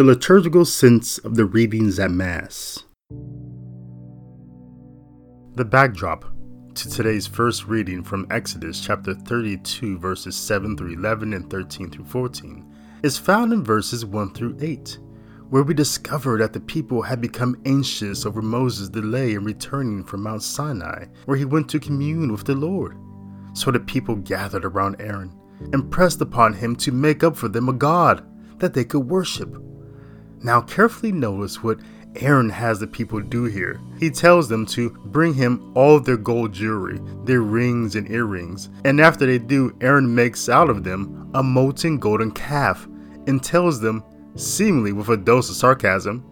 The liturgical sense of the readings at Mass. The backdrop to today's first reading from Exodus chapter 32, verses 7 through 11 and 13 through 14, is found in verses 1 through 8, where we discover that the people had become anxious over Moses' delay in returning from Mount Sinai, where he went to commune with the Lord. So the people gathered around Aaron and pressed upon him to make up for them a god that they could worship. Now, carefully notice what Aaron has the people do here. He tells them to bring him all of their gold jewelry, their rings and earrings, and after they do, Aaron makes out of them a molten golden calf and tells them, seemingly with a dose of sarcasm,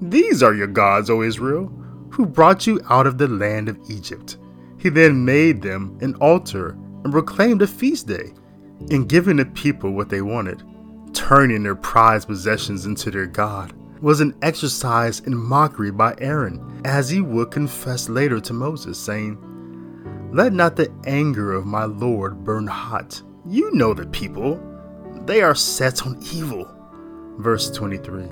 These are your gods, O Israel, who brought you out of the land of Egypt. He then made them an altar and proclaimed a feast day, and giving the people what they wanted turning their prized possessions into their God, was an exercise in mockery by Aaron, as he would confess later to Moses, saying, Let not the anger of my Lord burn hot. You know the people, they are set on evil. Verse 23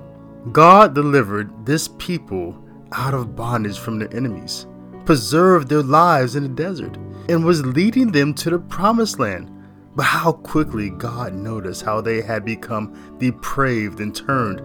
God delivered this people out of bondage from their enemies, preserved their lives in the desert, and was leading them to the promised land but how quickly God noticed how they had become depraved and turned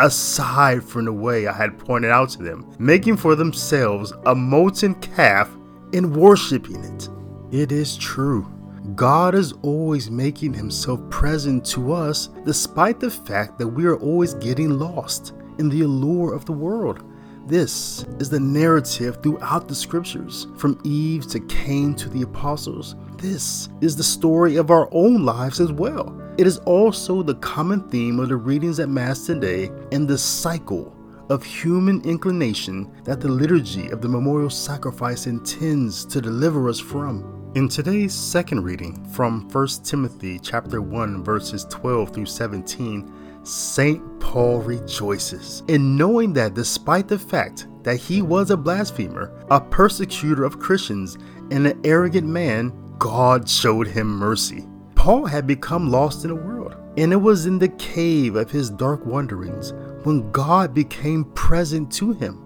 aside from the way I had pointed out to them, making for themselves a molten calf and worshiping it. It is true. God is always making himself present to us despite the fact that we are always getting lost in the allure of the world. This is the narrative throughout the scriptures, from Eve to Cain to the apostles. This is the story of our own lives as well. It is also the common theme of the readings at Mass today and the cycle of human inclination that the liturgy of the memorial sacrifice intends to deliver us from. In today's second reading from 1 Timothy chapter 1 verses 12 through 17, St. Paul rejoices in knowing that despite the fact that he was a blasphemer, a persecutor of Christians, and an arrogant man, God showed him mercy. Paul had become lost in the world, and it was in the cave of his dark wanderings when God became present to him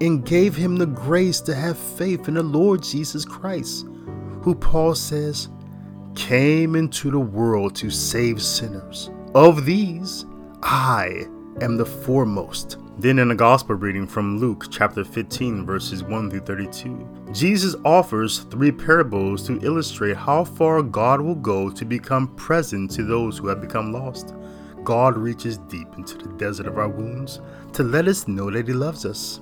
and gave him the grace to have faith in the Lord Jesus Christ, who Paul says came into the world to save sinners. Of these, I am the foremost. Then in a gospel reading from Luke chapter 15 verses 1 through 32, Jesus offers three parables to illustrate how far God will go to become present to those who have become lost. God reaches deep into the desert of our wounds to let us know that he loves us.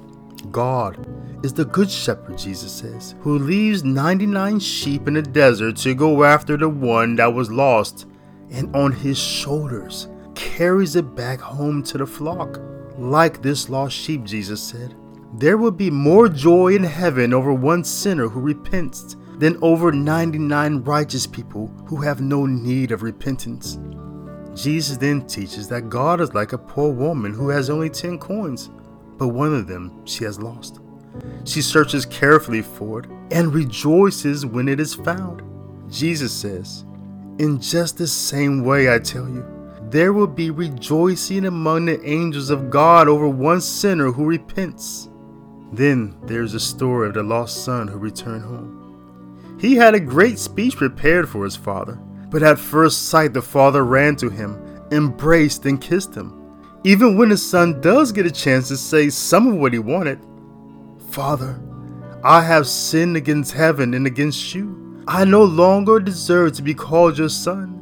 God is the good shepherd, Jesus says, who leaves 99 sheep in the desert to go after the one that was lost, and on his shoulders carries it back home to the flock. Like this lost sheep, Jesus said, there will be more joy in heaven over one sinner who repents than over 99 righteous people who have no need of repentance. Jesus then teaches that God is like a poor woman who has only 10 coins, but one of them she has lost. She searches carefully for it and rejoices when it is found. Jesus says, In just the same way, I tell you, there will be rejoicing among the angels of God over one sinner who repents. Then there's the story of the lost son who returned home. He had a great speech prepared for his father, but at first sight the father ran to him, embraced, and kissed him. Even when the son does get a chance to say some of what he wanted Father, I have sinned against heaven and against you. I no longer deserve to be called your son.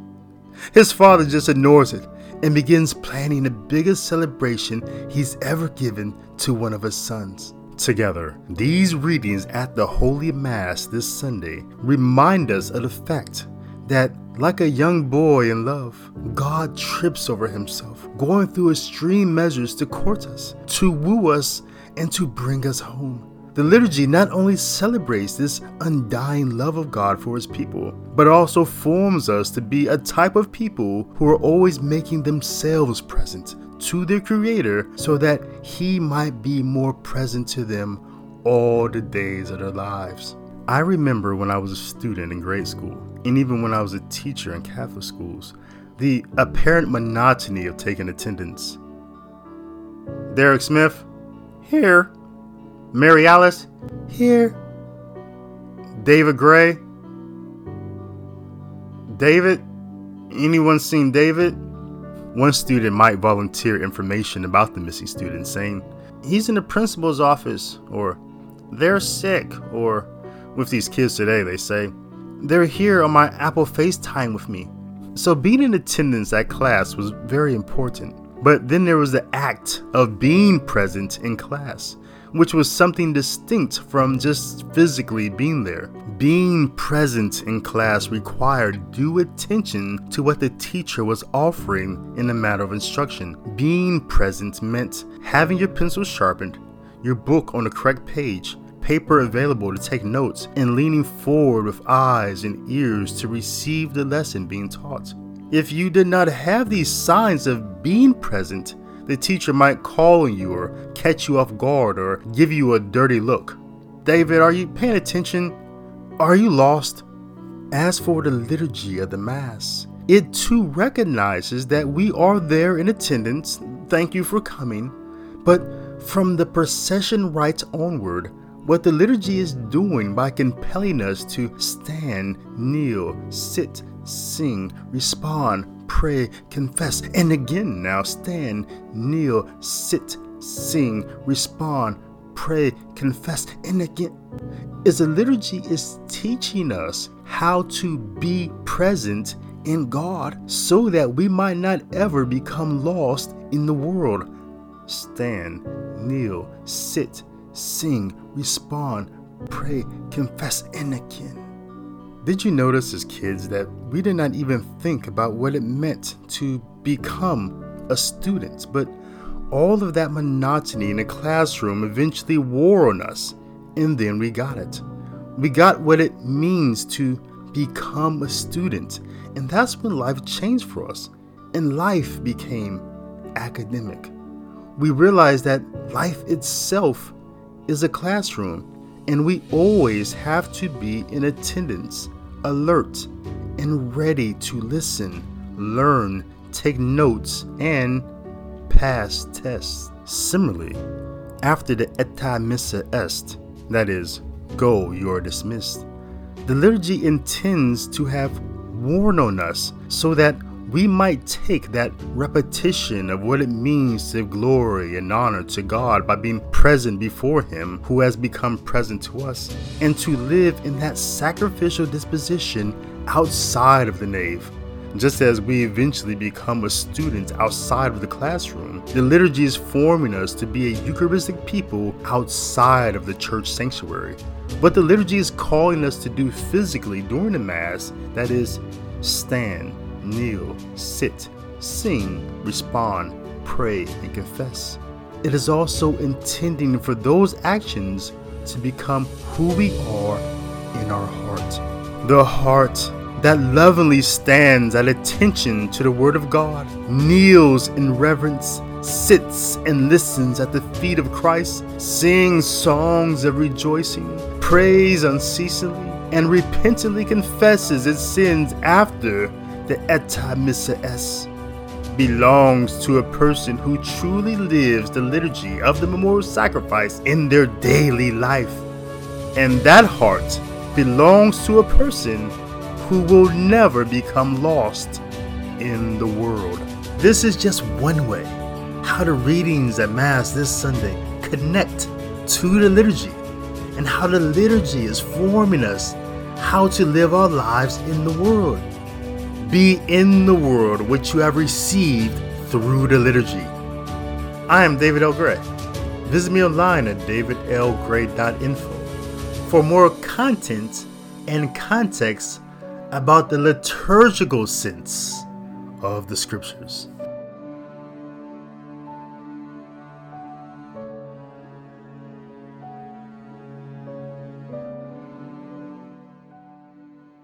His father just ignores it and begins planning the biggest celebration he's ever given to one of his sons. Together, these readings at the Holy Mass this Sunday remind us of the fact that, like a young boy in love, God trips over himself, going through extreme measures to court us, to woo us, and to bring us home. The liturgy not only celebrates this undying love of God for his people, but also forms us to be a type of people who are always making themselves present to their Creator so that He might be more present to them all the days of their lives. I remember when I was a student in grade school, and even when I was a teacher in Catholic schools, the apparent monotony of taking attendance. Derek Smith? Here. Mary Alice? Here. David Gray? David? Anyone seen David? One student might volunteer information about the missing student, saying, He's in the principal's office, or They're sick, or with these kids today, they say, They're here on my Apple FaceTime with me. So being in attendance at class was very important. But then there was the act of being present in class which was something distinct from just physically being there. Being present in class required due attention to what the teacher was offering in the matter of instruction. Being present meant having your pencil sharpened, your book on the correct page, paper available to take notes, and leaning forward with eyes and ears to receive the lesson being taught. If you did not have these signs of being present, the teacher might call on you or catch you off guard or give you a dirty look. David, are you paying attention? Are you lost? As for the liturgy of the Mass, it too recognizes that we are there in attendance. Thank you for coming. But from the procession rites onward, what the liturgy is doing by compelling us to stand, kneel, sit, sing, respond, pray, confess, and again now stand, kneel, sit, sing, respond, pray, confess, and again. Is the liturgy is teaching us how to be present in God so that we might not ever become lost in the world. Stand, kneel, sit, sing, respond, pray, confess, and again. Did you notice as kids that we did not even think about what it meant to become a student, but all of that monotony in a classroom eventually wore on us, and then we got it. We got what it means to become a student, and that's when life changed for us, and life became academic. We realized that life itself is a classroom, and we always have to be in attendance alert, and ready to listen, learn, take notes, and pass tests. Similarly, after the ite missa est, that is, go, you are dismissed, the liturgy intends to have warned on us so that we might take that repetition of what it means to give glory and honor to God by being present before Him who has become present to us, and to live in that sacrificial disposition outside of the nave. Just as we eventually become a student outside of the classroom, the liturgy is forming us to be a Eucharistic people outside of the church sanctuary. What the liturgy is calling us to do physically during the Mass, that is, stand, kneel, sit, sing, respond, pray, and confess. It is also intending for those actions to become who we are in our heart. The heart that lovingly stands at attention to the Word of God, kneels in reverence, sits and listens at the feet of Christ, sings songs of rejoicing, prays unceasingly, and repentantly confesses its sins after the ite missa est belongs to a person who truly lives the liturgy of the memorial sacrifice in their daily life. And that heart belongs to a person who will never become lost in the world. This is just one way how the readings at Mass this Sunday connect to the liturgy and how the liturgy is forming us how to live our lives in the world. Be in the world which you have received through the liturgy. I am David L. Gray. Visit me online at davidlgray.info for more content and context about the liturgical sense of the scriptures.